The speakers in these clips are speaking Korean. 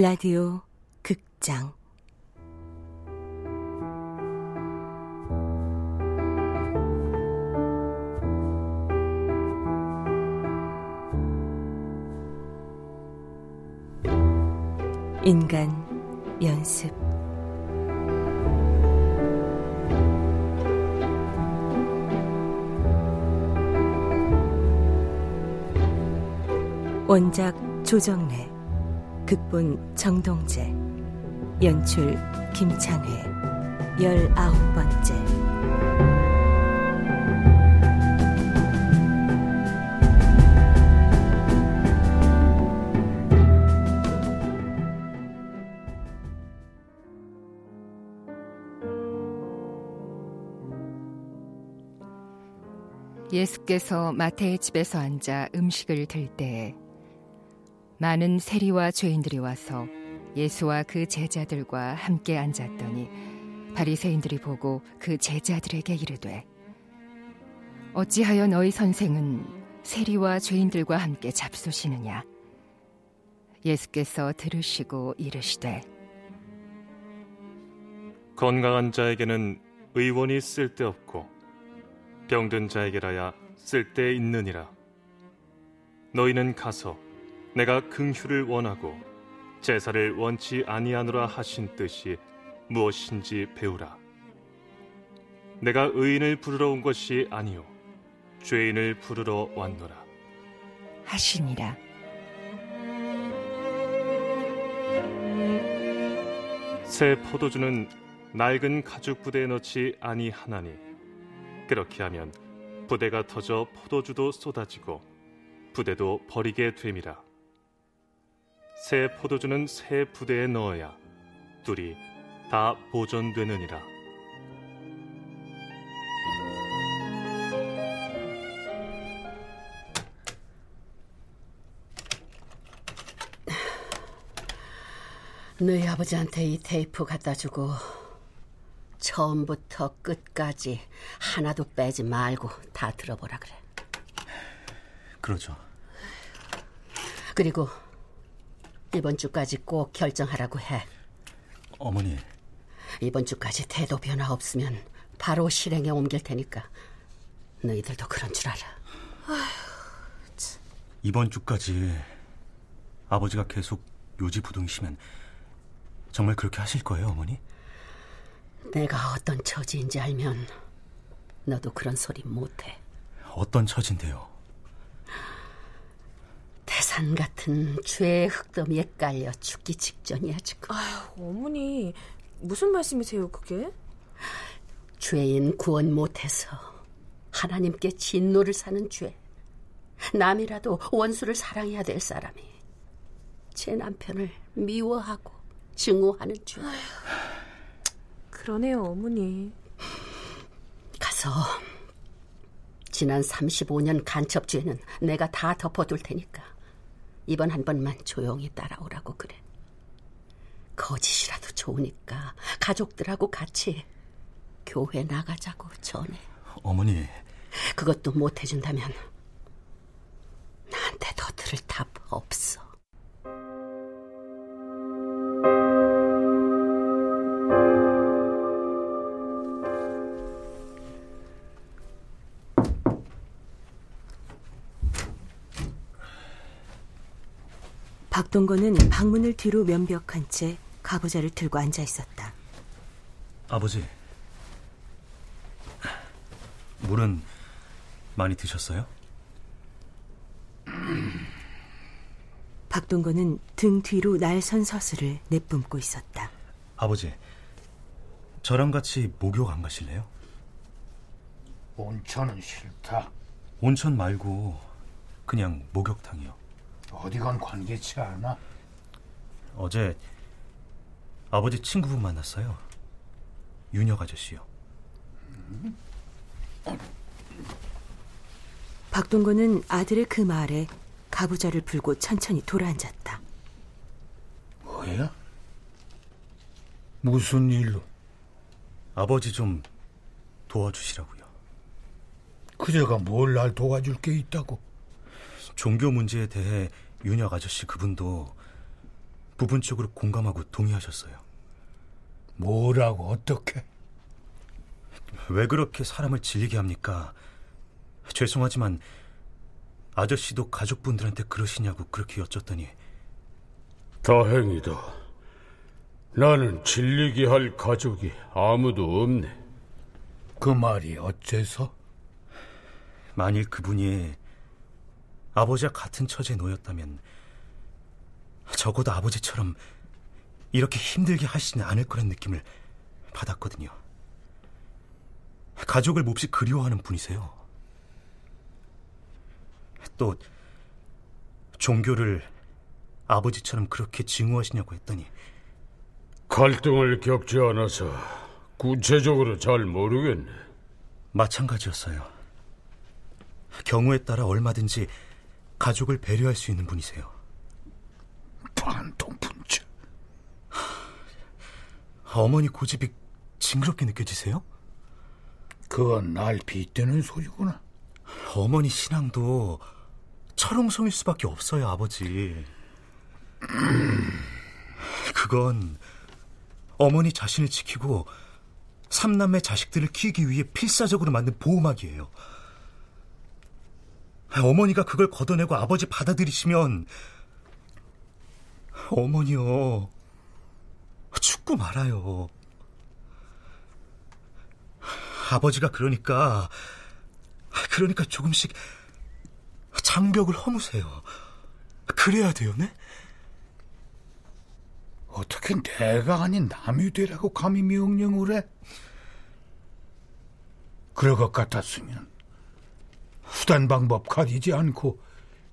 라디오 극장. 인간 연습. 원작 조정래 극본 정동재 연출 김창회 열아홉 번째. 예수께서 마태의 집에서 앉아 음식을 들 때에 많은 세리와 죄인들이 와서 예수와 그 제자들과 함께 앉았더니 바리새인들이 보고 그 제자들에게 이르되 어찌하여 너희 선생은 세리와 죄인들과 함께 잡수시느냐? 예수께서 들으시고 이르시되 건강한 자에게는 의원이 쓸데없고 병든 자에게라야 쓸데 있느니라. 너희는 가서 내가 긍휼을 원하고 제사를 원치 아니하노라 하신 뜻이 무엇인지 배우라. 내가 의인을 부르러 온 것이 아니요 죄인을 부르러 왔노라. 하시니라. 새 포도주는 낡은 가죽 부대에 넣지 아니하나니 그렇게 하면 부대가 터져 포도주도 쏟아지고 부대도 버리게 됨이라. 새 포도주는 새 부대에 넣어야 둘이 다 보존되느니라. 너희 아버지한테 이 테이프 갖다 주고 처음부터 끝까지 하나도 빼지 말고 다 들어보라 그래. 그러죠. 그리고 이번 주까지 꼭 결정하라고 해. 어머니. 이번 주까지 태도 변화 없으면 바로 실행에 옮길 테니까 너희들도 그런 줄 알아. 이번 주까지 아버지가 계속 요지부동이시면 정말 그렇게 하실 거예요, 어머니? 내가 어떤 처지인지 알면 너도 그런 소리 못해. 어떤 처진데요? 태산 같은 죄의 흙더미에 깔려 죽기 직전이야 지금. 아휴, 어머니 무슨 말씀이세요 그게? 죄인 구원 못해서 하나님께 진노를 사는 죄. 남이라도 원수를 사랑해야 될 사람이 제 남편을 미워하고 증오하는 죄. 아휴, 그러네요 어머니. 가서 지난 35년 간첩죄는 내가 다 덮어둘 테니까 이번 한 번만 조용히 따라오라고 그래. 거짓이라도 좋으니까 가족들하고 같이 교회 나가자고 전해. 어머니. 그것도 못 해준다면 나한테 더 들을 답 없어. 박동건은 방문을 뒤로 면벽한 채 가부좌를 들고 앉아 있었다. 아버지, 물은 많이 드셨어요? 박동건은 등 뒤로 날선 서슬을 내뿜고 있었다. 아버지, 저랑 같이 목욕 안 가실래요? 온천은 싫다. 온천 말고 그냥 목욕탕이요. 어디건 관계치 않아. 어제 아버지 친구분 만났어요. 윤혁 아저씨요. 박동건은 아들의 그 말에 가부좌를 불고 천천히 돌아앉았다. 뭐야? 무슨 일로? 아버지 좀 도와주시라고요. 그대가 뭘 날 도와줄 게 있다고? 종교 문제에 대해 윤혁 아저씨 그분도 부분적으로 공감하고 동의하셨어요. 뭐라고 어떻게? 왜 그렇게 사람을 질리게 합니까? 죄송하지만 아저씨도 가족분들한테 그러시냐고 그렇게 여쭸더니 다행이다. 나는 질리게 할 가족이 아무도 없네. 그 말이 어째서? 만일 그분이 아버지와 같은 처지에 놓였다면 적어도 아버지처럼 이렇게 힘들게 하시는 않을 거란 느낌을 받았거든요. 가족을 몹시 그리워하는 분이세요. 또 종교를 아버지처럼 그렇게 증오하시냐고 했더니 갈등을 겪지 않아서 구체적으로 잘 모르겠네. 마찬가지였어요. 경우에 따라 얼마든지 가족을 배려할 수 있는 분이세요. 반동분자. 어머니 고집이 징그럽게 느껴지세요? 그건 날 빗대는 소리구나. 어머니 신앙도 철옹성일 수밖에 없어요, 아버지. 그건 어머니 자신을 지키고 삼남매 자식들을 키우기 위해 필사적으로 만든 보호막이에요. 어머니가 그걸 걷어내고 아버지 받아들이시면 어머니요 죽고 말아요. 아버지가 그러니까 그러니까 조금씩 장벽을 허무세요. 그래야 돼요, 네? 어떻게 내가 아닌 남이 되라고 감히 명령을 해? 그럴 것 같았으면 수단 방법 가리지 않고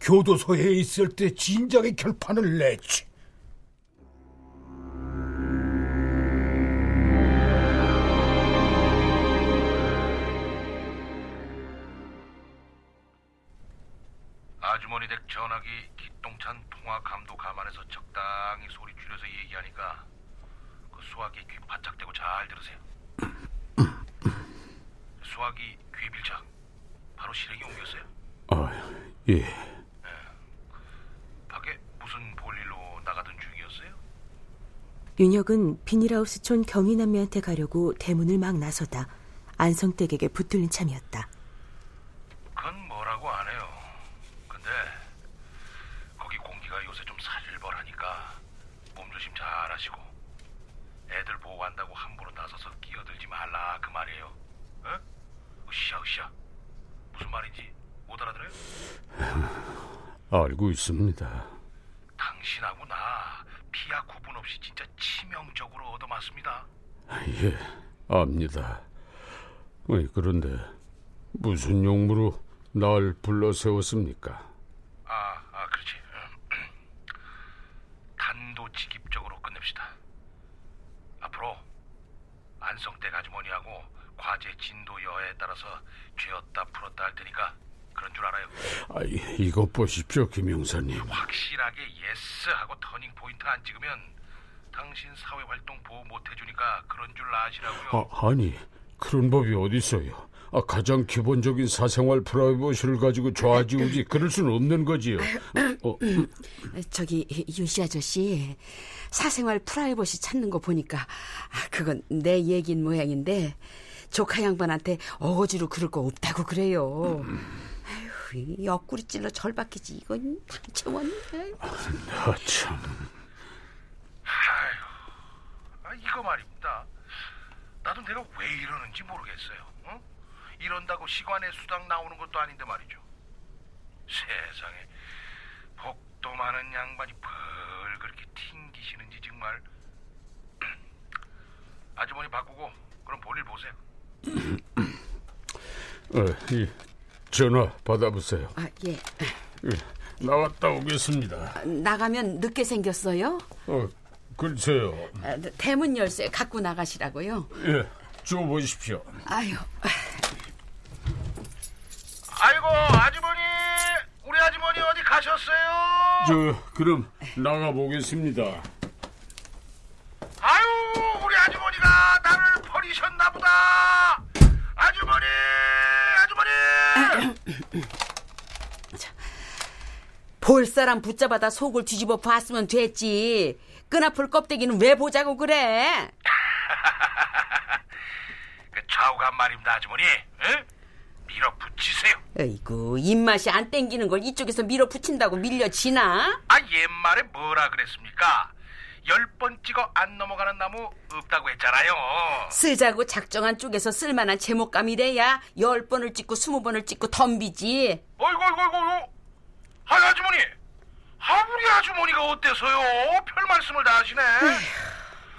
교도소에 있을 때 진작에 결판을 냈지. 아주머니 댁 전화기 기똥찬 통화 감도 감안해서 적당히 소리 줄여서 얘기하니까 그 수화기 귀 바짝 대고 잘 들으세요. 밀착 바로 실행에 옮겼어요. 아, 예. 밖에 무슨 볼일로 나가던 중이었어요? 윤혁은 비닐하우스촌 경희남매한테 가려고 대문을 막 나서다 안성댁에게 붙들린 참이었다. 그건 뭐라고 안 해요. 근데 거기 공기가 요새 좀 살벌하니까 몸조심 잘 하시고 애들 보호한다고 함부로 나서서 끼어들지 말라 그 말이에요. 어? 으쌰 으쌰. 무슨 말인지 못 알아들어요? 알고 있습니다. 당신하고 나 피하 구분 없이 진짜 치명적으로 얻어맞습니다. 예, 압니다. 그런데 무슨 용무로 날 불러 세웠습니까? 아, 아, 그렇지. 단도직입적으로 끝냅시다. 앞으로 안성댁 아주머니하고 과제 진도 여하에 따라서 죄었다 풀었다 할 테니까 그런 줄 알아요. 아, 이것 보십시오, 김 형사님. 확실하게 예스 하고 터닝 포인트 안 찍으면 당신 사회 활동 보호 못 해주니까 그런 줄 아시라고요. 아, 아니, 그런 법이 어디 있어요? 아, 가장 기본적인 사생활 프라이버시를 가지고 좌지우지 그럴 수는 없는 거지요. 어, 저기 윤씨 아저씨 사생활 프라이버시 찾는 거 보니까 아, 그건 내 얘긴 모양인데 조카 양반한테 어거지로 그럴 거 없다고 그래요. 아 휴, 이 옆구리 찔러 절박해지 이건 당첨원인데. 아, 참. 아휴, 아, 이거 말입니다. 나도 내가 왜 이러는지 모르겠어요. 어? 이런다고 시관에 수당 나오는 것도 아닌데 말이죠. 세상에 복도 많은 양반이 벌 그렇게 튕기시는지 정말. 아주머니 바꾸고 그럼 볼일 보세요. 어, 이 전화 받아보세요. 아 예. 예, 나왔다 오겠습니다. 나가면 늦게 생겼어요? 어, 글쎄요. 아, 대문 열쇠 갖고 나가시라고요. 예, 줘보십시오. 아유. 아이고 아주머니 우리 아주머니 어디 가셨어요? 저 그럼 나가 보겠습니다. 볼 사람 붙잡아다 속을 뒤집어 봤으면 됐지. 끈아풀 껍데기는 왜 보자고 그래? 그 좌우간 말입니다, 아주머니. 응? 밀어붙이세요. 어이구 입맛이 안 땡기는 걸 이쪽에서 밀어붙인다고 밀려지나? 아 옛말에 뭐라 그랬습니까? 열 번 찍어 안 넘어가는 나무 없다고 했잖아요. 쓰자고 작정한 쪽에서 쓸만한 제목감이래야 열 번을 찍고 스무 번을 찍고 덤비지. 어이구 어이구 어이구. 아 아주머니. 아 우리 아주머니가 어때서요? 별 말씀을 다 하시네.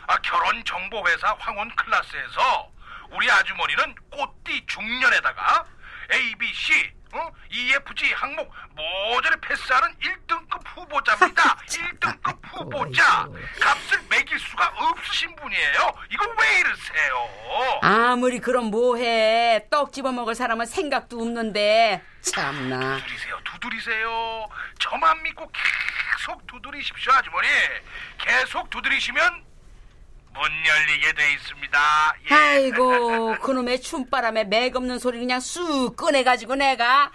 아 결혼 정보 회사 황혼 클라스에서 우리 아주머니는 꽃띠 중년에다가 A, B, C, 어? EFG 항목 모조리 패스하는 1등급 후보자입니다. 1등급 후보자. 값을 매길 수가 없으신 분이에요. 이거 왜 이러세요? 아무리 그럼 뭐해. 떡 집어 먹을 사람은 생각도 없는데. 참나. 두드리세요, 두드리세요. 저만 믿고 계속 두드리십시오, 아주머니. 계속 두드리시면 문 열리게 돼 있습니다. 예. 아이고 그놈의 춤바람에 맥없는 소리 그냥 쑥 꺼내가지고 내가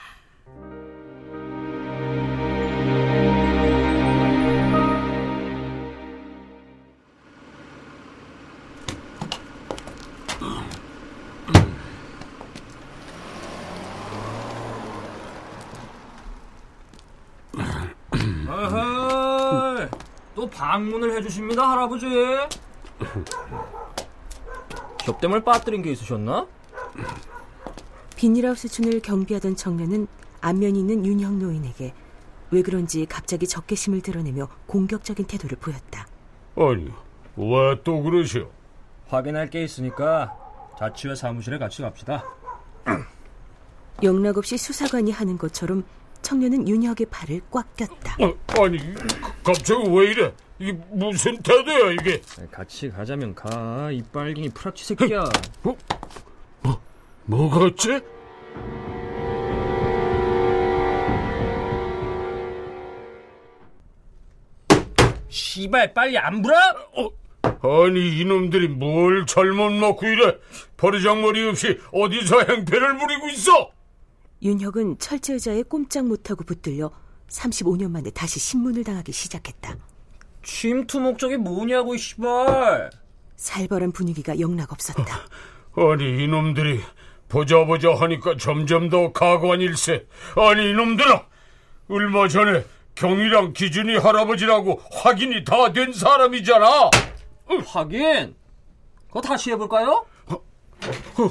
방문을 해주십니다, 할아버지. 겹땜을 빠뜨린 게 있으셨나? 비닐하우스 촌을 경비하던 청년은 안면이 있는 윤형 노인에게 왜 그런지 갑자기 적개심을 드러내며 공격적인 태도를 보였다. 아니, 왜 또 그러시오? 확인할 게 있으니까 자치회 사무실에 같이 갑시다. 영락없이 수사관이 하는 것처럼 청년은 윤혁의 팔을 꽉 꼈다. 아, 아니, 갑자기 왜 이래? 이게 무슨 태도야, 이게? 같이 가자면 가, 이 빨갱이 프라치 새끼야. 뭐, 뭐, 뭐가지? 시발 빨리 안 불어? 어, 아니 이놈들이 뭘 잘못 먹고 이래 버르장머리 없이 어디서 행패를 부리고 있어 윤혁은 철제 의자에 꼼짝 못하고 붙들려 35년 만에 다시 신문을 당하기 시작했다. 침투 목적이 뭐냐고 시발. 살벌한 분위기가 영락없었다. 아니 이놈들이 보자 보자 하니까 점점 더 가관 일세. 아니 이놈들아! 얼마 전에 경이랑 기준이 할아버지라고 확인이 다 된 사람이잖아! 확인? 그거 다시 해볼까요? 어, 어,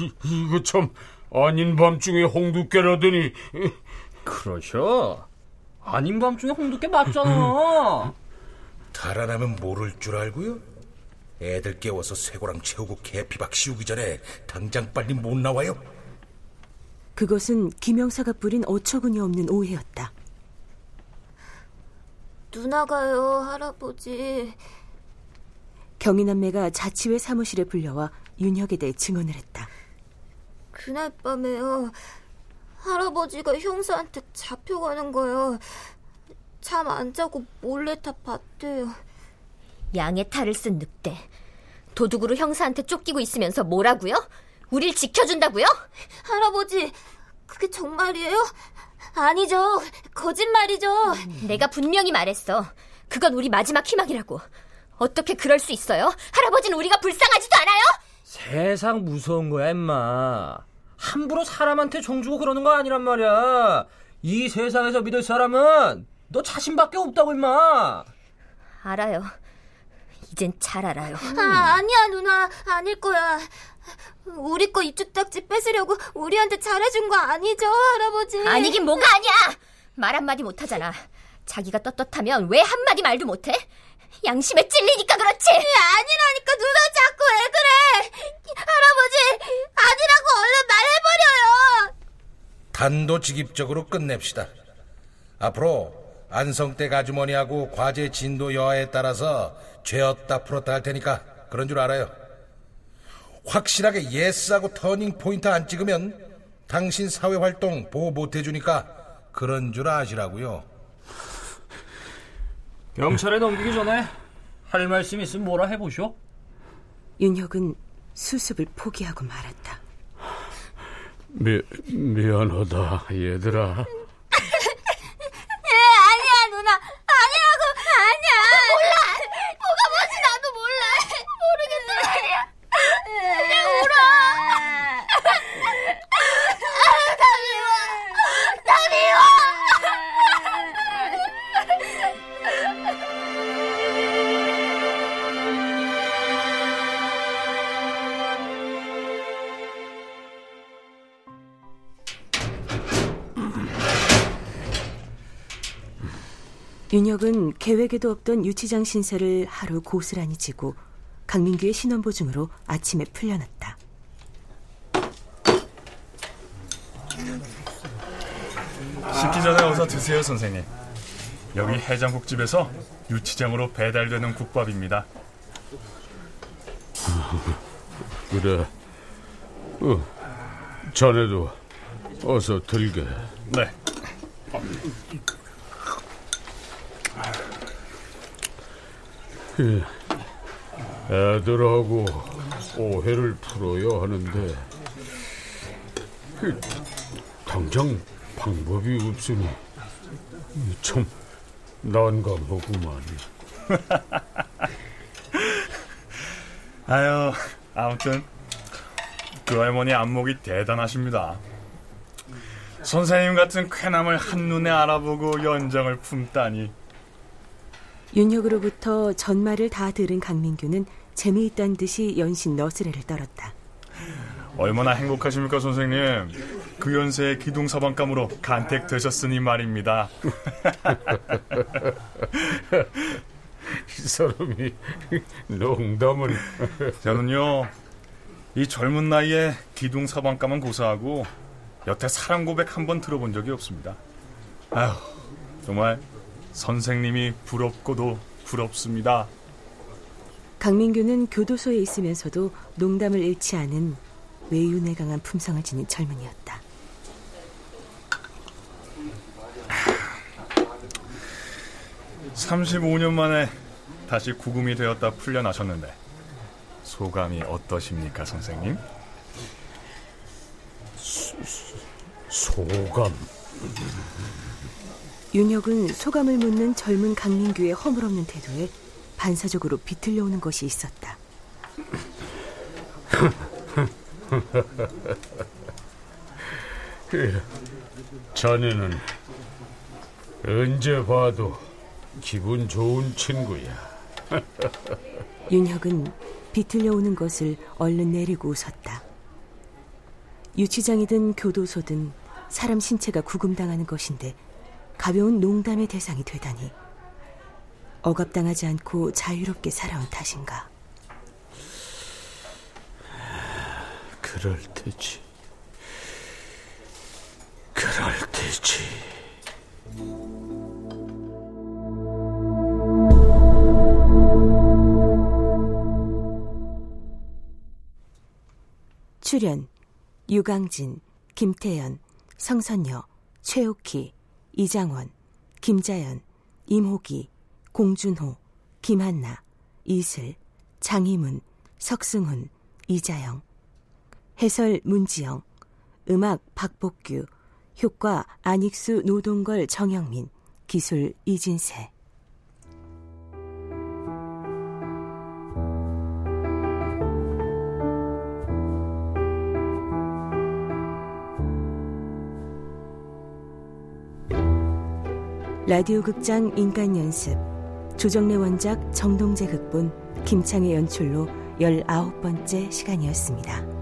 이, 이거 참 아닌 밤중에 홍두깨라더니. 그러셔 아닌 밤중에 홍두깨 맞잖아 달아나면 모를 줄 알고요? 애들 깨워서 쇠고랑 채우고 개피박 씌우기 전에 당장 빨리 못 나와요? 그것은 김영사가 뿌린 어처구니 없는 오해였다. 누나가요, 할아버지. 경희남매가 자치회 사무실에 불려와 윤혁에 대해 증언을 했다. 그날 밤에요. 할아버지가 형사한테 잡혀가는 거요. 잠 안 자고 몰래 다 봤대요. 양의 탈을 쓴 늑대. 도둑으로 형사한테 쫓기고 있으면서 뭐라고요? 우릴 지켜준다고요? 할아버지, 그게 정말이에요? 아니죠. 거짓말이죠. 내가 분명히 말했어. 그건 우리 마지막 희망이라고. 어떻게 그럴 수 있어요? 할아버지는 우리가 불쌍하지도 않아요? 세상 무서운 거야, 임마. 함부로 사람한테 정주고 그러는 거 아니란 말이야. 이 세상에서 믿을 사람은 너 자신밖에 없다고, 임마. 알아요. 이젠 잘 알아요. 아, 아니야, 누나. 아닐 거야. 우리 거 입주딱지 뺏으려고 우리한테 잘해준 거 아니죠, 할아버지? 아니긴 뭐가 아니야! 말 한마디 못하잖아. 자기가 떳떳하면 왜 한마디 말도 못해? 양심에 찔리니까 그렇지! 아니라니까 누나 자꾸 왜 그래! 할아버지, 아니라고 얼른 말해버려요! 단도직입적으로 끝냅시다. 앞으로 안성댁 아주머니하고 과제 진도 여하에 따라서 죄었다 풀었다 할 테니까 그런 줄 알아요. 확실하게 예스하고 터닝 포인트 안 찍으면 당신 사회 활동 보호 못 해주니까 그런 줄 아시라고요. 경찰에 넘기기 전에 할 말씀 있으면 뭐라 해보쇼? 윤혁은 수습을 포기하고 말았다. 미, 미안하다 얘들아 윤혁은 계획에도 없던 유치장 신세를 하루 고스란히 지고 강민규의 신원보증으로 아침에 풀려났다. 식기 전에 어서 드세요, 선생님. 여기 해장국집에서 유치장으로 배달되는 국밥입니다. 그래. 어, 자네도 어서 들게. 네. 애들하고 오해를 풀어야 하는데 그, 당장 방법이 없으니 참 난감하구만. 아유, 아무튼 그 할머니 안목이 대단하십니다. 선생님 같은 쾌남을 한눈에 알아보고 연정을 품다니. 윤혁으로부터 전말을 다 들은 강민규는 재미있다는 듯이 연신 너스레를 떨었다. 얼마나 행복하십니까, 선생님? 그 연세에 기둥서방감으로 간택되셨으니 말입니다. 이 사람이 농담을. 저는요, 이 젊은 나이에 기둥서방감은 고사하고 여태 사랑 고백 한 번 들어본 적이 없습니다. 아휴, 정말 선생님이 부럽고도 부럽습니다. 강민규는 교도소에 있으면서도 농담을 잃지 않은 외윤에 강한 품성을 지닌 젊은이였다. (35년) 만에 다시 구금이 되었다 풀려나셨는데 소감이 어떠십니까 선생님? 소, 소감 윤혁은 소감을 묻는 젊은 강민규의 허물없는 태도에 반사적으로 비틀려 오는 것이 있었다. 자네는 언제 봐도 기분 좋은 친구야. 윤혁은 비틀려 오는 것을 얼른 내리고 웃었다. 유치장이든 교도소든 사람 신체가 구금당하는 것인데 가벼운 농담의 대상이 되다니 억압당하지 않고 자유롭게 살아온 탓인가. 그럴 테지. 그럴 테지. 출연 유강진, 김태연, 성선여, 최옥희, 이장원, 김자연, 임호기, 공준호, 김한나, 이슬, 장희문, 석승훈, 이자영. 해설 문지영 음악 박복규 효과 안익수 노동걸 정영민 기술 이진세 라디오 극장 인간 연습 조정래 원작 정동재 극본 김창의 연출로 19번째 시간이었습니다.